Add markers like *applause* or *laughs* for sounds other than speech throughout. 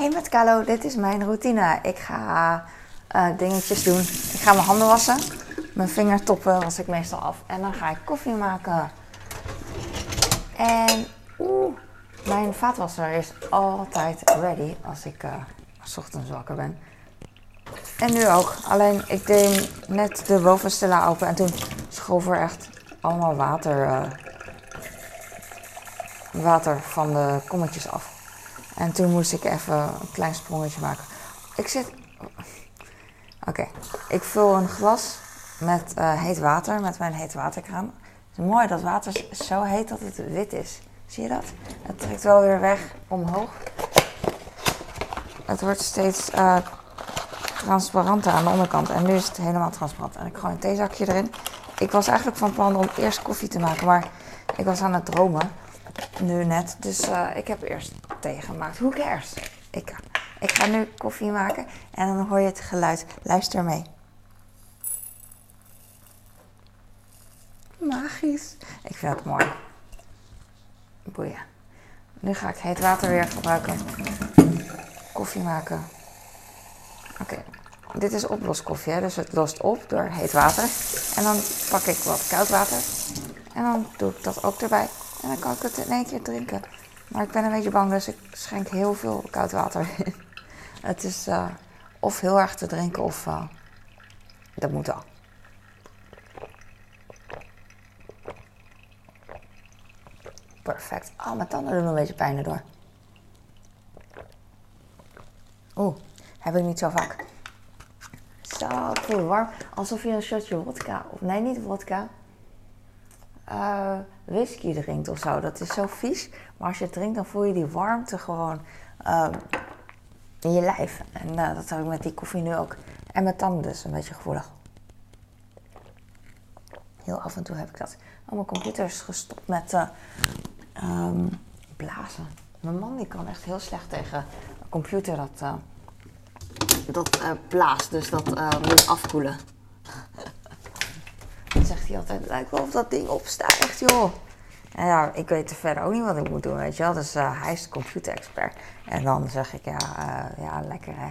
Hey met Carlo, dit is mijn routine. Ik ga eh, dingetjes doen. Ik ga mijn handen wassen. Mijn vingertoppen was ik meestal af. En dan ga ik koffie maken. En oeh, mijn vaatwasser is altijd ready als ik uh, s ochtends wakker ben. En nu ook. Alleen ik deed net de bovenste la open en toen schoof er echt allemaal water, uh, water van de kommetjes af. En toen moest ik even een klein sprongetje maken. Ik zit. Oké, ik vul een glas met uh, heet water, met mijn heet waterkraan. Het is mooi dat water zo heet dat het wit is. Zie je dat? Het trekt wel weer weg omhoog. Het wordt steeds uh, transparanter aan de onderkant. En nu is het helemaal transparant. En ik gooi een theezakje erin. Ik was eigenlijk van plan om eerst koffie te maken, maar ik was aan het dromen. Nu net. Dus uh, ik heb eerst thee gemaakt. Hoe cares? Ik, ik ga nu koffie maken en dan hoor je het geluid. Luister mee. Magisch. Ik vind het mooi. Boeien. Nu ga ik heet water weer gebruiken. Koffie maken. Oké. Dit is oploskoffie, dus het lost op door heet water. En dan pak ik wat koud water. En dan doe ik dat ook erbij. En dan kan ik het in één keer drinken. Maar ik ben een beetje bang, dus ik schenk heel veel koud water in. *laughs* Het is uh, of heel erg te drinken of uh, dat moet al. Perfect. Oh, mijn tanden doen een beetje pijn erdoor. Oeh, heb ik niet zo vaak. Zo, voel warm. Alsof je een shotje vodka, of nee, niet vodka. Uh, whisky drinkt of zo. Dat is zo vies. Maar als je het drinkt, dan voel je die warmte gewoon uh, in je lijf. En uh, dat heb ik met die koffie nu ook. En mijn tanden dus een beetje gevoelig. Heel af en toe heb ik dat. Oh, mijn computer is gestopt met um, blazen. Mijn man die kan echt heel slecht tegen een computer dat, dat blaast. Dus dat moet afkoelen. Hij altijd, lijkt wel of dat ding opstijgt, joh. En ja, ik weet er verder ook niet wat ik moet doen, weet je wel. Dus uh, hij is de computerexpert. En dan zeg ik, ja, uh, ja, lekker hè.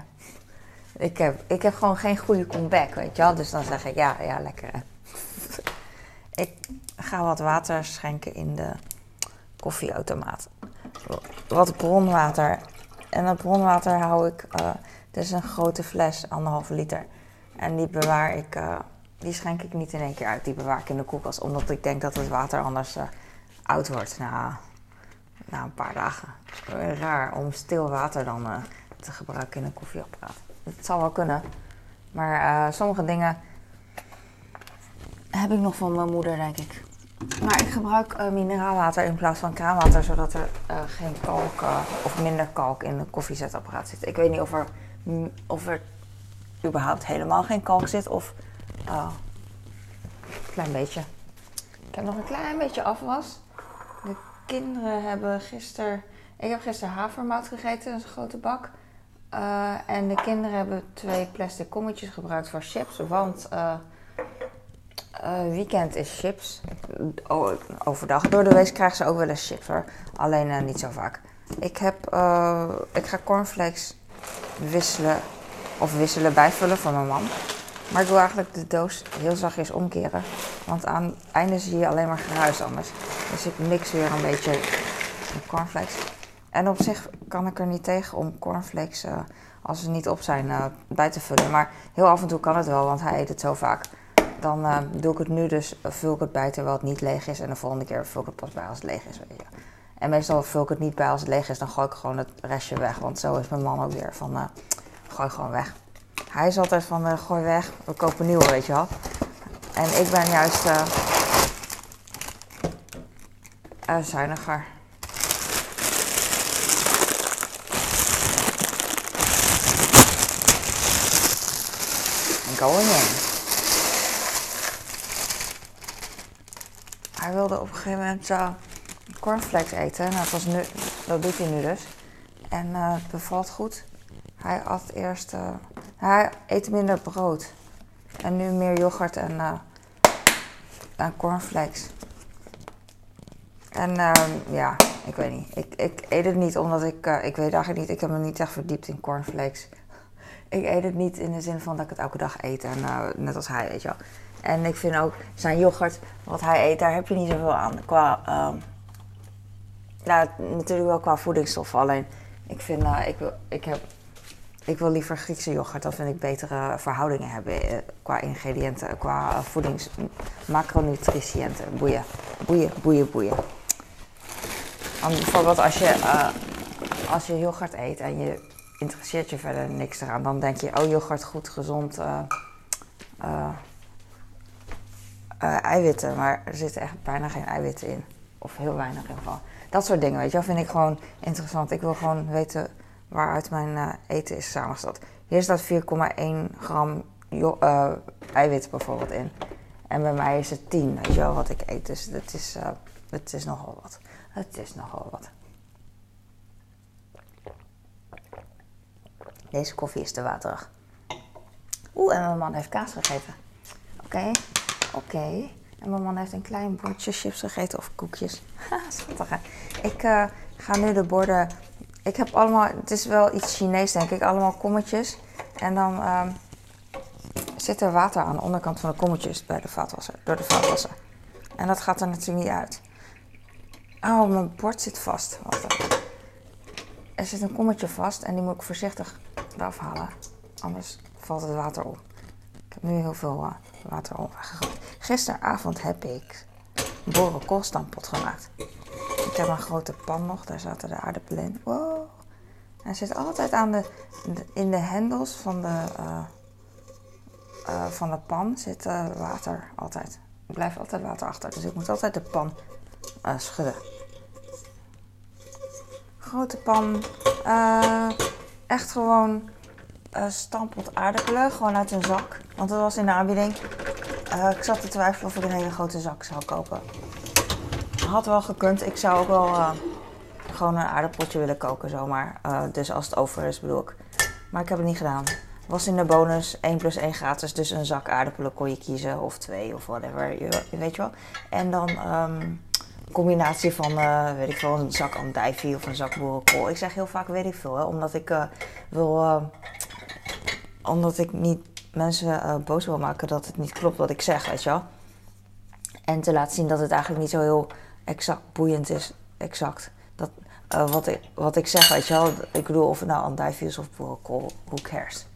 Ik heb, ik heb gewoon geen goede comeback, weet je wel. Dus dan zeg ik, ja, ja, lekker hè. *laughs* ik ga wat water schenken in de koffieautomaat. Wat bronwater. En dat bronwater hou ik, uh, het is een grote fles, anderhalve liter. En die bewaar ik die schenk ik niet in één keer uit. Die bewaar ik in de koelkast. Omdat ik denk dat het water anders uh, oud wordt na, na een paar dagen. Raar om stil water dan uh, te gebruiken in een koffieapparaat. Het zal wel kunnen. Maar uh, sommige dingen heb ik nog van mijn moeder, denk ik. Maar ik gebruik mineraalwater in plaats van kraanwater. Zodat er geen kalk of minder kalk in de koffiezetapparaat zit. Ik weet niet of er, of er überhaupt helemaal geen kalk zit. Of Oh, klein beetje. Ik heb nog een klein beetje afwas. De kinderen hebben gisteren. Ik heb gisteren havermout gegeten, dat een grote bak. Uh, en de kinderen hebben twee plastic kommetjes gebruikt voor chips. Want uh, uh, weekend is chips. overdag. Door de week krijgen ze ook wel eens chips hoor. Alleen niet zo vaak. Ik, heb, ik ga cornflakes wisselen. Of wisselen bijvullen voor mijn man. Maar ik wil eigenlijk de doos heel zachtjes omkeren. Want aan het einde zie je alleen maar geruis anders. Dus ik mix weer een beetje cornflakes. En op zich kan ik er niet tegen om cornflakes, uh, als ze niet op zijn, uh, bij te vullen. Maar heel af en toe kan het wel, want hij eet het zo vaak. Dan uh, doe ik het nu dus, vul ik het bij terwijl het niet leeg is. En de volgende keer vul ik het pas bij als het leeg is. En meestal vul ik het niet bij als het leeg is. Dan gooi ik gewoon het restje weg. Want zo is mijn man ook weer van, gooi gewoon weg. Hij is altijd van uh, gooi weg, we kopen nieuwe, weet je wel. En ik ben juist uh, zuiniger. Going in. Hij wilde op een gegeven moment uh, cornflakes eten. Nou, dat, was nu, dat doet hij nu dus. En het bevalt goed. Hij at eerst. Hij eet minder brood. En nu meer yoghurt en, uh, en cornflakes. En uh, ja, Ik weet niet. Ik, ik eet het niet omdat ik... eh, ik weet eigenlijk niet. Ik heb me niet echt verdiept in cornflakes. *laughs* Ik eet het niet in de zin van dat ik het elke dag eet. En eh, net als hij, weet je wel. En ik vind ook zijn yoghurt, wat hij eet, daar heb je niet zoveel aan. Qua... ehm, ja, natuurlijk wel qua voedingsstoffen. Alleen, ik vind... ik, ik, heb, ik wil liever Griekse yoghurt. Dan vind ik betere verhoudingen hebben eh, qua ingrediënten. Qua voedings... macronutritiënten. Boeien. Boeien, boeien, boeien. Bijvoorbeeld als je, eh, als je yoghurt eet en je interesseert je verder niks eraan, dan denk je, oh yoghurt goed, gezond, eh, eiwitten. Maar er zitten echt bijna geen eiwitten in. Of heel weinig in ieder geval. Dat soort dingen, weet je wel, vind ik gewoon interessant. Ik wil gewoon weten waaruit mijn eh, eten is samengesteld. Hier staat 4,1 gram eh, eiwit bijvoorbeeld in. En bij mij is het 10, weet je wel, wat ik eet. Dus het is, eh, het is nogal wat. Het is nogal wat. Deze koffie is te waterig. Oeh, en mijn man heeft kaas gegeten. Oké, oké. En mijn man heeft een klein bordje chips gegeten of koekjes. *laughs* Haha, hè. Ik eh, ga nu de borden... Ik heb allemaal... Het is wel iets Chinees denk ik. Allemaal kommetjes. En dan ehm, zit er water aan de onderkant van de kommetjes bij de vaatwasser. Door de vaatwasser. En dat gaat er natuurlijk niet uit. Oh, mijn bord zit vast. Wacht. Er zit een kommetje vast en die moet ik voorzichtig eraf halen. Anders valt het water op. Ik heb nu heel veel eh, water opgegooid. Gisteravond heb ik boerenkoolstampot gemaakt. Ik heb een grote pan nog, daar zaten de aardappelen in. Wow. Hij zit altijd aan de, in de hendels van de, eh, eh, van de pan zit eh, water altijd. Er blijft altijd water achter, dus ik moet altijd de pan schudden. Grote pan. echt gewoon stampot aardappelen. Gewoon uit een zak. Want dat was in de aanbieding. Ik zat te twijfelen of ik een hele grote zak zou kopen. Had wel gekund. Ik zou ook wel eh, gewoon een aardappeltje willen koken zomaar. Eh, dus als het over is bedoel ik. Maar ik heb het niet gedaan. Was in de bonus 1 plus 1 gratis. Dus een zak aardappelen kon je kiezen. Of twee of whatever. Je, weet je wel. En dan ehm, een combinatie van, eh, weet ik veel, een zak andijvie of een zak boerenkool. Ik zeg heel vaak weet ik veel. Hè, omdat ik wil... omdat ik niet mensen boos wil maken dat het niet klopt wat ik zeg, weet je wel. En te laten zien dat het eigenlijk niet zo heel exact boeiend is. Exact. Dat, eh, wat, ik, wat ik zeg, weet je wel. Ik bedoel, of nou andijvie of boerenkool, who cares.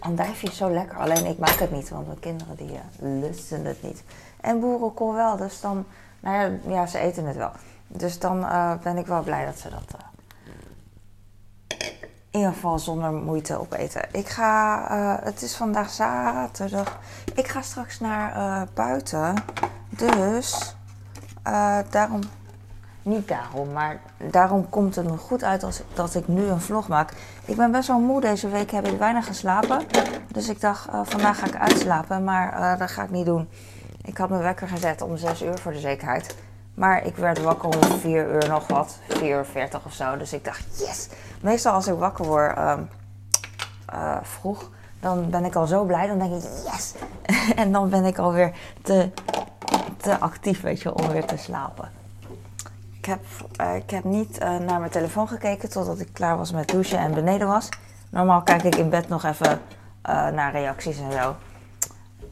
Andijvie is zo lekker, alleen ik maak het niet, want mijn kinderen die eh, lusten het niet. En boerenkool wel, dus dan, nou ja, ja ze eten het wel. Dus dan eh, ben ik wel blij dat ze dat in ieder geval zonder moeite opeten. Ik ga, het is vandaag zaterdag. Ik ga straks naar buiten. Dus eh, daarom, niet daarom, maar daarom komt het me goed uit als, dat ik nu een vlog maak. Ik ben best wel moe deze week, heb ik weinig geslapen. Dus ik dacht, eh, vandaag ga ik uitslapen, maar eh, dat ga ik niet doen. Ik had mijn wekker gezet om 6 uur voor de zekerheid. Maar ik werd wakker om 4 uur nog wat, 4 uur 40 of zo. Dus ik dacht, yes! Meestal als ik wakker word ehm, eh, vroeg, dan ben ik al zo blij. Dan denk ik, yes! *laughs* en dan ben ik alweer te, actief, weet je, om weer te slapen. Ik heb, eh, ik heb niet eh, naar mijn telefoon gekeken totdat ik klaar was met douchen en beneden was. Normaal kijk ik in bed nog even eh, naar reacties en zo.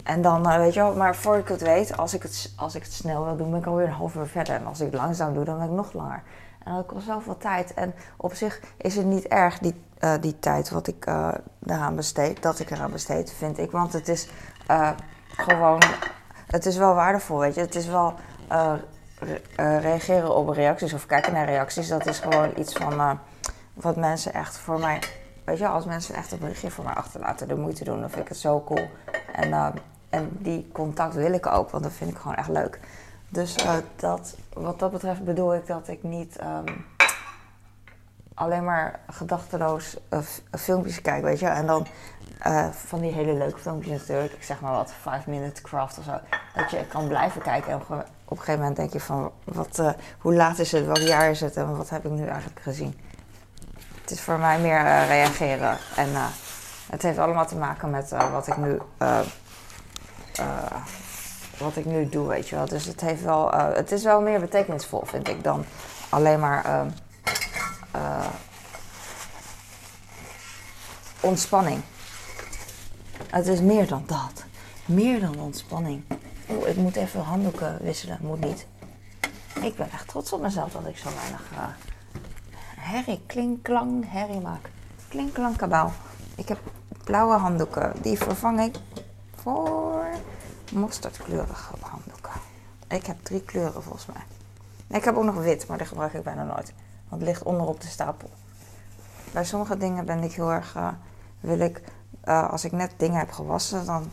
En dan, weet je wel, maar voor ik het weet, als ik het, als ik het snel wil doen, ben ik alweer een half uur verder. En als ik het langzaam doe, dan ben ik nog langer. En dat kost zoveel tijd. En op zich is het niet erg, die, die tijd wat ik eh daaraan besteed, dat ik eraan besteed, vind ik. Want het is gewoon, het is wel waardevol, weet je. Het is wel eh, eh, reageren op reacties of kijken naar reacties. Dat is gewoon iets van eh, wat mensen echt voor mij Weet je, als mensen echt een berichtje voor mij achterlaten, de moeite doen, dan vind ik het zo cool. En, en die contact wil ik ook, want dat vind ik gewoon echt leuk. Dus dat, wat dat betreft bedoel ik dat ik niet ehm, alleen maar gedachteloos eh, filmpjes kijk, weet je. En dan eh, van die hele leuke filmpjes natuurlijk, ik zeg maar wat, 5 minute craft of zo. Dat je kan blijven kijken en op een gegeven moment denk je van, wat, eh, hoe laat is het, welk jaar is het en wat heb ik nu eigenlijk gezien. Het is voor mij meer reageren. En het heeft allemaal te maken met wat ik nu. wat ik nu doe, weet je wel. Dus het heeft wel. het is wel meer betekenisvol, vind ik, dan alleen maar eh, ontspanning. Het is meer dan dat. Meer dan ontspanning. Oeh, ik moet even handdoeken wisselen. Moet niet. Ik ben echt trots op mezelf dat ik zo weinig uh, herrie, klinklang herrie maak. Klinklang kabaal. Ik heb blauwe handdoeken. Die vervang ik voor mosterdkleurige handdoeken. Ik heb drie kleuren volgens mij. Ik heb ook nog wit, maar die gebruik ik bijna nooit. Want het ligt onderop de stapel. Bij sommige dingen ben ik heel erg. Uh, wil ik, uh, als ik net dingen heb gewassen, dan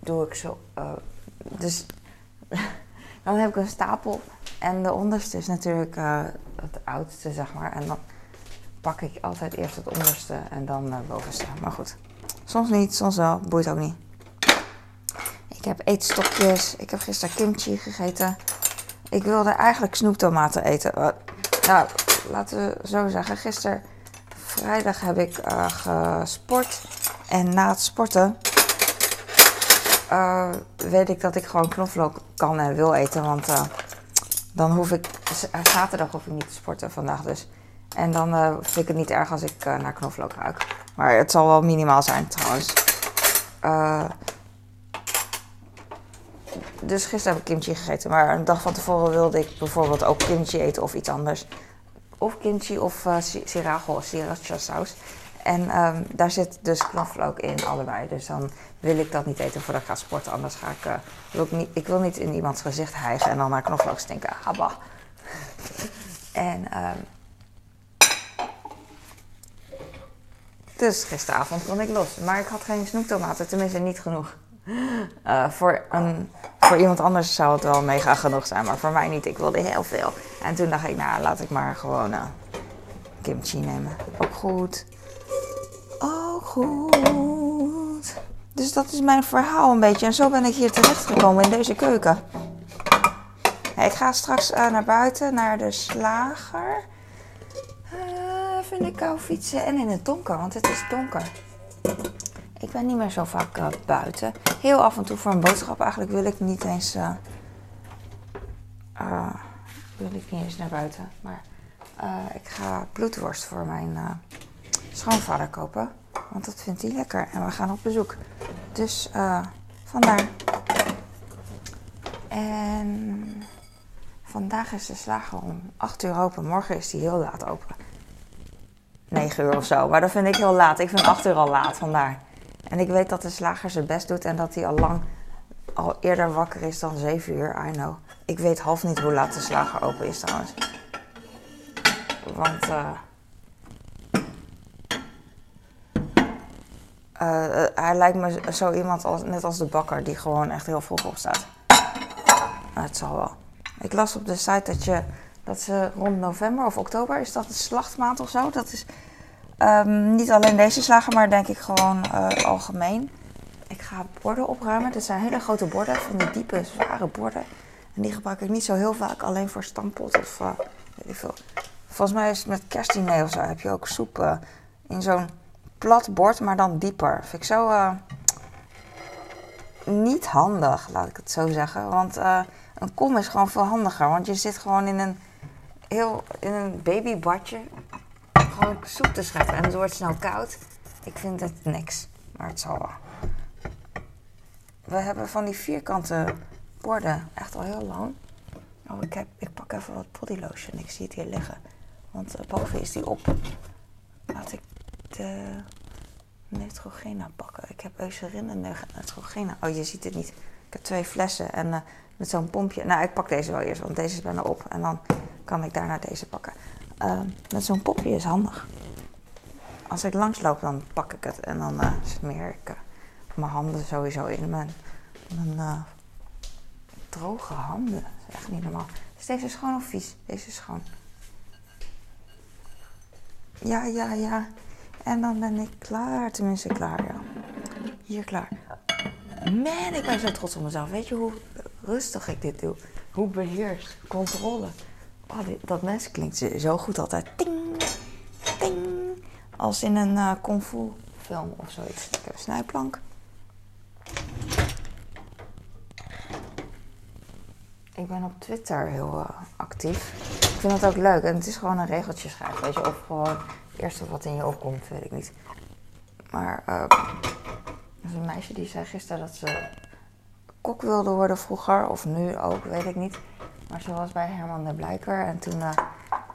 doe ik zo. Uh, dus *laughs* dan heb ik een stapel. En de onderste is natuurlijk het oudste, zeg maar. En dan pak ik altijd eerst het onderste en dan bovenste. Maar goed, soms niet, soms wel. Boeit ook niet. Ik heb eetstokjes. Ik heb gisteren kimchi gegeten. Ik wilde eigenlijk snoeptomaten eten. Nou, laten we zo zeggen. Gisteren vrijdag heb ik uh, gesport. En na het sporten uh, weet ik dat ik gewoon knoflook kan en wil eten. Want uh, dan hoef ik... Zaterdag hoef ik niet te sporten vandaag dus. En dan vind ik het niet erg als ik naar knoflook ruik. Maar het zal wel minimaal zijn trouwens. Dus gisteren heb ik kimchi gegeten. Maar een dag van tevoren wilde ik bijvoorbeeld ook kimchi eten of iets anders. Of kimchi of uh, sriracha, sriracha saus. En um, daar zit dus knoflook in, allebei. Dus dan wil ik dat niet eten voordat ik ga sporten. Anders ga ik, uh, wil ik, niet, ik wil niet in iemands gezicht hijgen en dan naar knoflook stinken. Habba. *laughs* en um, dus gisteravond kon ik los. Maar ik had geen snoeptomaten, tenminste niet genoeg. Uh, voor, een, voor iemand anders zou het wel mega genoeg zijn, maar voor mij niet. Ik wilde heel veel. En toen dacht ik, nou, laat ik maar gewoon uh, kimchi nemen. Ook goed. Ook goed. Dus dat is mijn verhaal een beetje. En zo ben ik hier terechtgekomen in deze keuken. ik ga straks uh, naar buiten, naar de slager. even in de kou fietsen en in het donker, want het is donker. Ik ben niet meer zo vaak uh, buiten. Heel af en toe voor een boodschap. Eigenlijk wil ik niet eens. Uh, uh, wil ik niet eens naar buiten. Maar ik ga bloedworst voor mijn schoonvader kopen. Want dat vindt hij lekker. En we gaan op bezoek. Dus vandaar. En vandaag is de slager om 8 uur open. Morgen is die heel laat open. 9 uur of zo. Maar dat vind ik heel laat. Ik vind 8 uur al laat, vandaar. En ik weet dat de slager zijn best doet en dat hij al lang al eerder wakker is dan 7 uur. I know. Ik weet half niet hoe laat de slager open is trouwens. Want uh, hij lijkt me zo iemand als, net als de bakker die gewoon echt heel vroeg opstaat. Nou, het zal wel. Ik las op de site dat je dat ze rond november of oktober is dat de slachtmaand of zo. Dat is Um, niet alleen deze slagen, maar denk ik gewoon uh, algemeen. Ik ga borden opruimen. Dit zijn hele grote borden, van die diepe, zware borden. En die gebruik ik niet zo heel vaak, alleen voor stampot of uh, weet ik veel. Volgens mij is het met kerstdiner of zo, heb je ook soep uh, in zo'n plat bord, maar dan dieper. Vind ik zo niet handig, laat ik het zo zeggen. Want een kom is gewoon veel handiger, want je zit gewoon in een heel in een babybadje gewoon soep te scheppen en het wordt snel koud. Ik vind het niks, maar het zal wel. We hebben van die vierkante borden echt al heel lang. Oh, ik, heb, ik pak even wat body lotion. Ik zie het hier liggen. Want uh, boven is die op. Laat ik de Neutrogena pakken. Ik heb Eucerin en Neutrogena. Oh, je ziet het niet. Ik heb twee flessen en uh, met zo'n pompje. Nou, ik pak deze wel eerst, want deze is bijna op. En dan kan ik daarna deze pakken. Uh, met zo'n popje is handig. Als ik langsloop, dan pak ik het en dan uh, smeer ik uh, mijn handen sowieso in mijn, droge handen. Dat is echt niet normaal. Is deze schoon of vies? Deze is schoon. Ja, ja, ja. En dan ben ik klaar. Tenminste, klaar, ja. Hier klaar. Man, ik ben zo trots op mezelf. Weet je hoe rustig ik dit doe? Hoe beheerst? Controle. Oh, dat mes klinkt zo goed altijd. Ting, ting. Als in een uh, kung fu film of zoiets. Ik heb een snijplank. Ik ben op Twitter heel uh, actief. vind het ook leuk. En het is gewoon een regeltje schrijven, weet je. Of gewoon het eerste wat in je opkomt, weet ik niet. Maar uh, er is een meisje die zei gisteren dat ze kok wilde worden vroeger. Of nu ook, weet ik niet. Maar ze was bij Herman de Blijker en toen uh,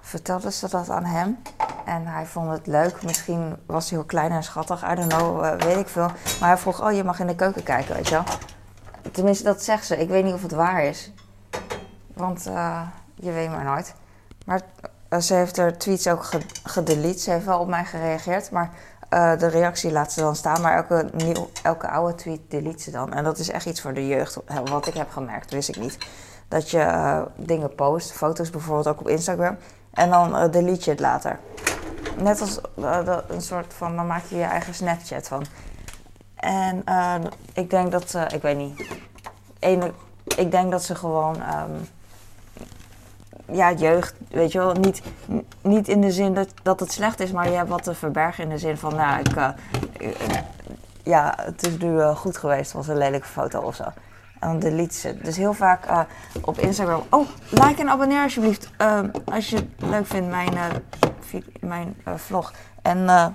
vertelde ze dat aan hem. En hij vond het leuk. Misschien was hij heel klein en schattig. I don't know, uh, weet ik veel. Maar hij vroeg, oh, je mag in de keuken kijken, weet je wel. Tenminste, dat zegt ze. Ik weet niet of het waar is. Want uh, je weet maar nooit. Maar ze heeft haar tweets ook gedelete. Ze heeft wel op mij gereageerd. Maar de reactie laat ze dan staan. Maar elke, nieuw, elke oude tweet delete ze dan. En dat is echt iets voor de jeugd. Wat ik heb gemerkt, wist ik niet. Dat je dingen post. Foto's bijvoorbeeld ook op Instagram. En dan delete je het later. Net als een soort van... Dan maak je je eigen Snapchat van. En ik denk dat... ik weet niet. Ene, ik denk dat ze gewoon... Um, ja, jeugd, weet je wel, niet, niet in de zin dat, dat het slecht is, maar je hebt wat te verbergen in de zin van, nou, ik, ja, het is nu goed geweest, het was een lelijke foto of zo. Dan delete ze. Dus heel vaak uh, op Instagram, oh, like en abonneer alsjeblieft, als je het leuk vindt, mijn, mijn vlog. En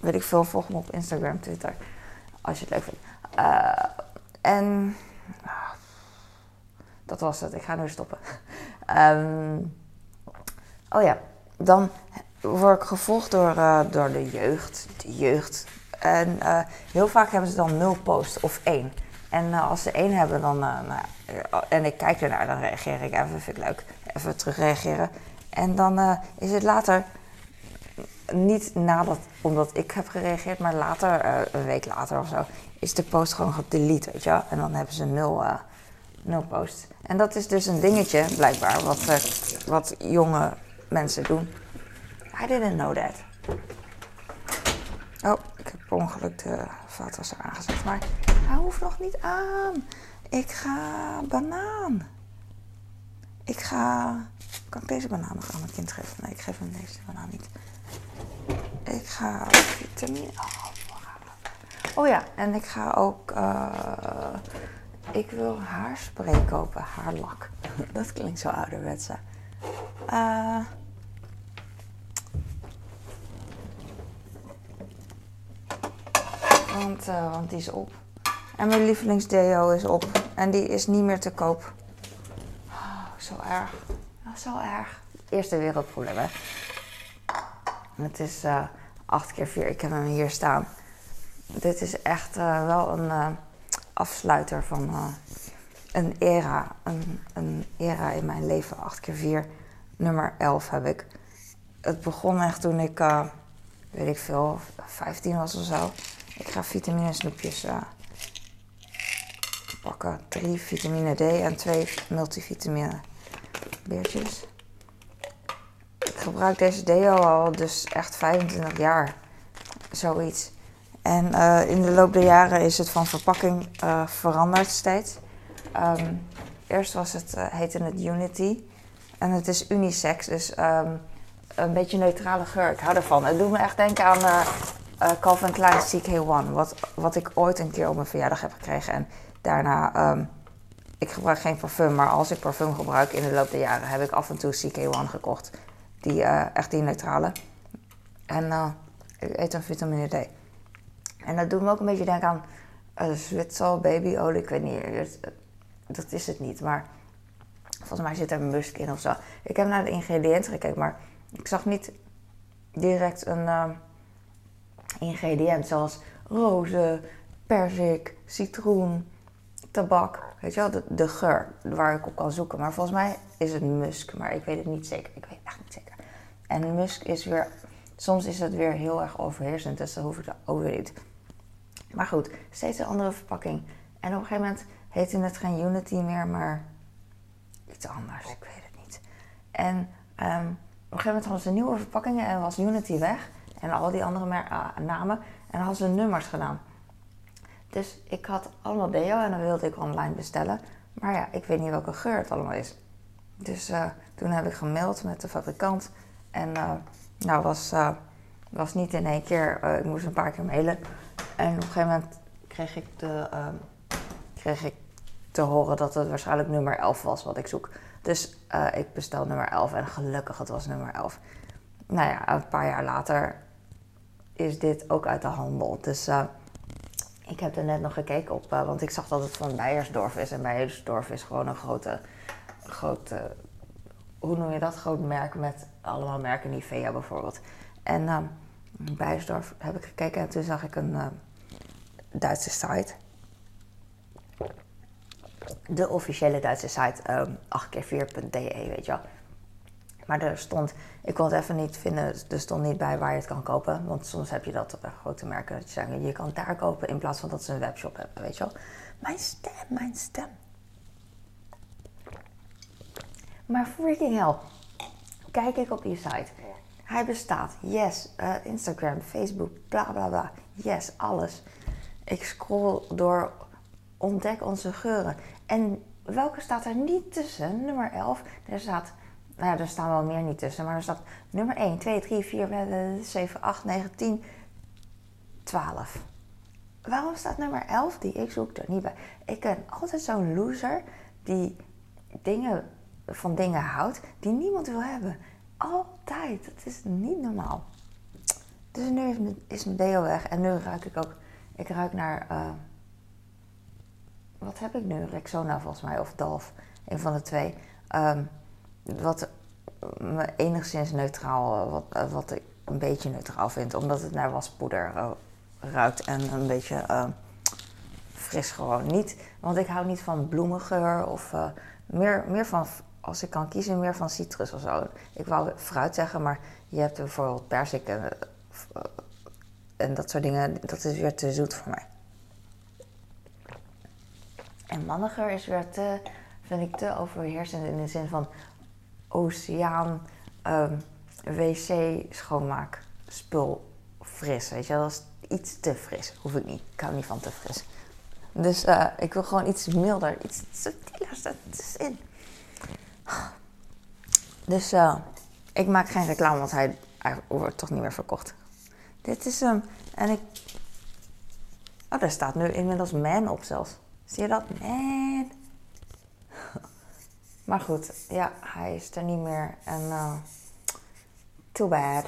weet ik veel, volg me op Instagram, Twitter, als je het leuk vindt. en dat was het, ik ga nu stoppen. Um, *laughs* oh ja, dan word ik gevolgd door, door de jeugd. De jeugd. En heel vaak hebben ze dan nul post of één. En uh, als ze één hebben, dan, nou, en ik kijk ernaar, dan reageer ik even, vind ik leuk. Even terug reageren. En dan is het later, niet nadat, omdat ik heb gereageerd, maar later, een week later of zo, is de post gewoon gedelete, weet je. En dan hebben ze nul, nul post. En dat is dus een dingetje, blijkbaar, wat, wat jonge mensen doen. I didn't know that. Oh, per ongeluk de vaatwasser aangezet. Maar hij hoeft nog niet aan. Ik ga banaan. Ik ga... Kan ik deze banaan nog aan mijn kind geven? Nee, ik geef hem deze banaan niet. Ik ga vitamine... Oh, oh ja, en ik ga ook... Uh, ik wil haarspray kopen, haarlak. *laughs* Dat klinkt zo ouderwetse. Uh, want, uh, want die is op. En mijn lievelingsdeo is op. En die is niet meer te koop. Oh, zo erg. Zo erg. Eerste wereldprobleem, hè. Het is uh, 8 keer 4. Ik heb hem hier staan. Dit is echt uh, wel een afsluiter van een era. Een, een, era in mijn leven. 8 keer 4 nummer 11 heb ik. Het begon echt toen ik, weet ik veel, 15 was of zo. Ik ga vitamine snoepjes uh, pakken. Drie vitamine D en twee multivitamine beertjes. Ik gebruik deze deo al dus echt 25 jaar. Zoiets. En uh, in de loop der jaren is het van verpakking uh, veranderd steeds. Um, eerst was het, heette het Unity. En het is unisex, dus um, een beetje neutrale geur. Ik hou ervan. Het doet me echt denken aan Calvin Klein CK1. Wat, wat ik ooit een keer op mijn verjaardag heb gekregen. En daarna, um, ik gebruik geen parfum, maar als ik parfum gebruik in de loop der jaren, heb ik af en toe CK1 gekocht. Die, echt die neutrale. En ik eet een vitamine D. En dat doet me ook een beetje denken aan uh, Zwitsal babyolie. Ik weet niet, dat is het niet. Maar volgens mij zit er musk in of zo. Ik heb naar de ingrediënten gekeken, maar ik zag niet direct een uh, ingrediënt zoals rozen, perzik, citroen, tabak. Weet je wel, de, de, geur waar ik op kan zoeken. Maar volgens mij is het musk, maar ik weet het niet zeker. Ik weet het echt niet zeker. En musk is weer, soms is het weer heel erg overheersend, dus dat hoef ik ook weer niet. Maar goed, steeds een andere verpakking. En op een gegeven moment heette het geen Unity meer, maar iets anders. Ik weet het niet. En um, op een gegeven moment hadden ze nieuwe verpakkingen en was Unity weg. En al die andere uh, namen. En dan hadden ze nummers gedaan. Dus ik had allemaal deo en dan wilde ik online bestellen. Maar ja, ik weet niet welke geur het allemaal is. Dus uh, toen heb ik gemaild met de fabrikant. En uh, nou was, was niet in één keer, ik moest een paar keer mailen. En op een gegeven moment kreeg ik, de, uh, kreeg ik te horen dat het waarschijnlijk nummer 11 was wat ik zoek. Dus ik bestel nummer 11 en gelukkig het was nummer 11. Nou ja, een paar jaar later is dit ook uit de handel. Dus uh, ik heb er net nog gekeken op, uh, want ik zag dat het van Beiersdorf is. En Beiersdorf is gewoon een grote, grote, hoe noem je dat? Groot merk met allemaal merken, Nivea bijvoorbeeld. En uh, heb ik gekeken en toen zag ik een Duitse site. De officiële Duitse site, um, 8x4.de, weet je wel. Maar er stond, ik kon het even niet vinden, er stond niet bij waar je het kan kopen. Want soms heb je dat bij grote merken, dat je zeggen, je kan daar kopen in plaats van dat ze een webshop hebben, weet je wel. Mijn stem, mijn stem. Maar freaking hell, kijk ik op die site. Hij bestaat, yes. Uh, Instagram, Facebook, bla bla bla. Yes, alles. Ik scroll door, ontdek onze geuren. En welke staat er niet tussen? Nummer 11. Er staat nou er staan wel meer niet tussen, maar er staat nummer 1, 2, 3, 4, 7, 8, 9, 10, 12. Waarom staat nummer 11 die ik zoek er niet bij? Ik ben altijd zo'n loser die dingen van dingen houdt die niemand wil hebben. Altijd. Het is niet normaal. Dus nu is mijn, is mijn deo weg en nu ruik ik ook. Ik ruik naar. Uh, wat heb ik nu? Rexona volgens mij of Dolf. Een van de twee. Um, wat me enigszins neutraal, wat, eh, wat ik een beetje neutraal vind, omdat het naar waspoeder uh, ruikt en een beetje uh, fris gewoon. Niet, want ik hou niet van bloemengeur of uh, meer, meer van, als ik kan kiezen, meer van citrus of zo. Ik wou fruit zeggen, maar je hebt bijvoorbeeld persik en, en dat soort dingen, dat is weer te zoet voor mij. En mannengeur is weer te, vind ik te overheersend in de zin van oceaan um, wc schoonmaak spul fris. Weet je, dat is iets te fris. Hoef ik niet. Ik hou niet van te fris. Dus uh, ik wil gewoon iets milder, iets subtielers in. Dus uh, ik maak geen reclame, want hij, wordt toch niet meer verkocht. Dit is hem. En ik. Oh, daar staat nu inmiddels man op zelfs. Zie je dat? Man. Maar goed, ja, hij is er niet meer. En uh, too bad.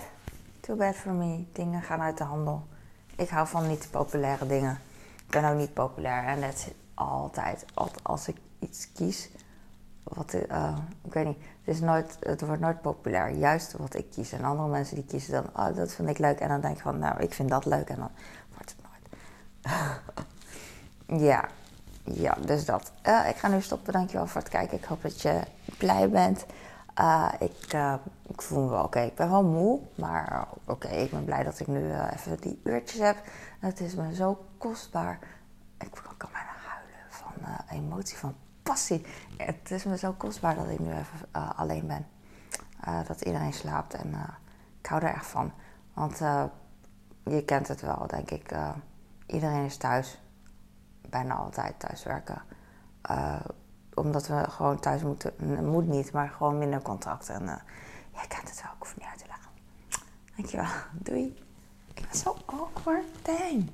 Too bad for me. Dingen gaan uit de handel. Ik hou van niet populaire dingen. Ik ben ook niet populair. En dat is altijd. Als ik iets kies, wat, uh, ik weet niet, het, is nooit, het wordt nooit populair. Juist wat ik kies. En andere mensen die kiezen dan, oh, dat vind ik leuk. En dan denk ik van, nou, ik vind dat leuk. En dan wordt het nooit. *laughs* ja, ja, dus dat. Uh, ik ga nu stoppen. Dankjewel voor het kijken. Ik hoop dat je blij bent. Ik, uh, ik voel me wel oké. Ik ben wel moe, maar oké. Ik ben blij dat ik nu even die uurtjes heb. Het is me zo kostbaar. Ik kan bijna huilen van emotie, van passie. Het is me zo kostbaar dat ik nu even alleen ben. dat iedereen slaapt en ik hou er echt van. Want je kent het wel, denk ik. iedereen is thuis bijna altijd thuiswerken. Uh, omdat we gewoon thuis moeten, moet niet, maar gewoon minder contracten. En uh, jij kent het wel, ik hoef het niet uit te leggen. Dankjewel, doei. Ik ben zo awkward, dang.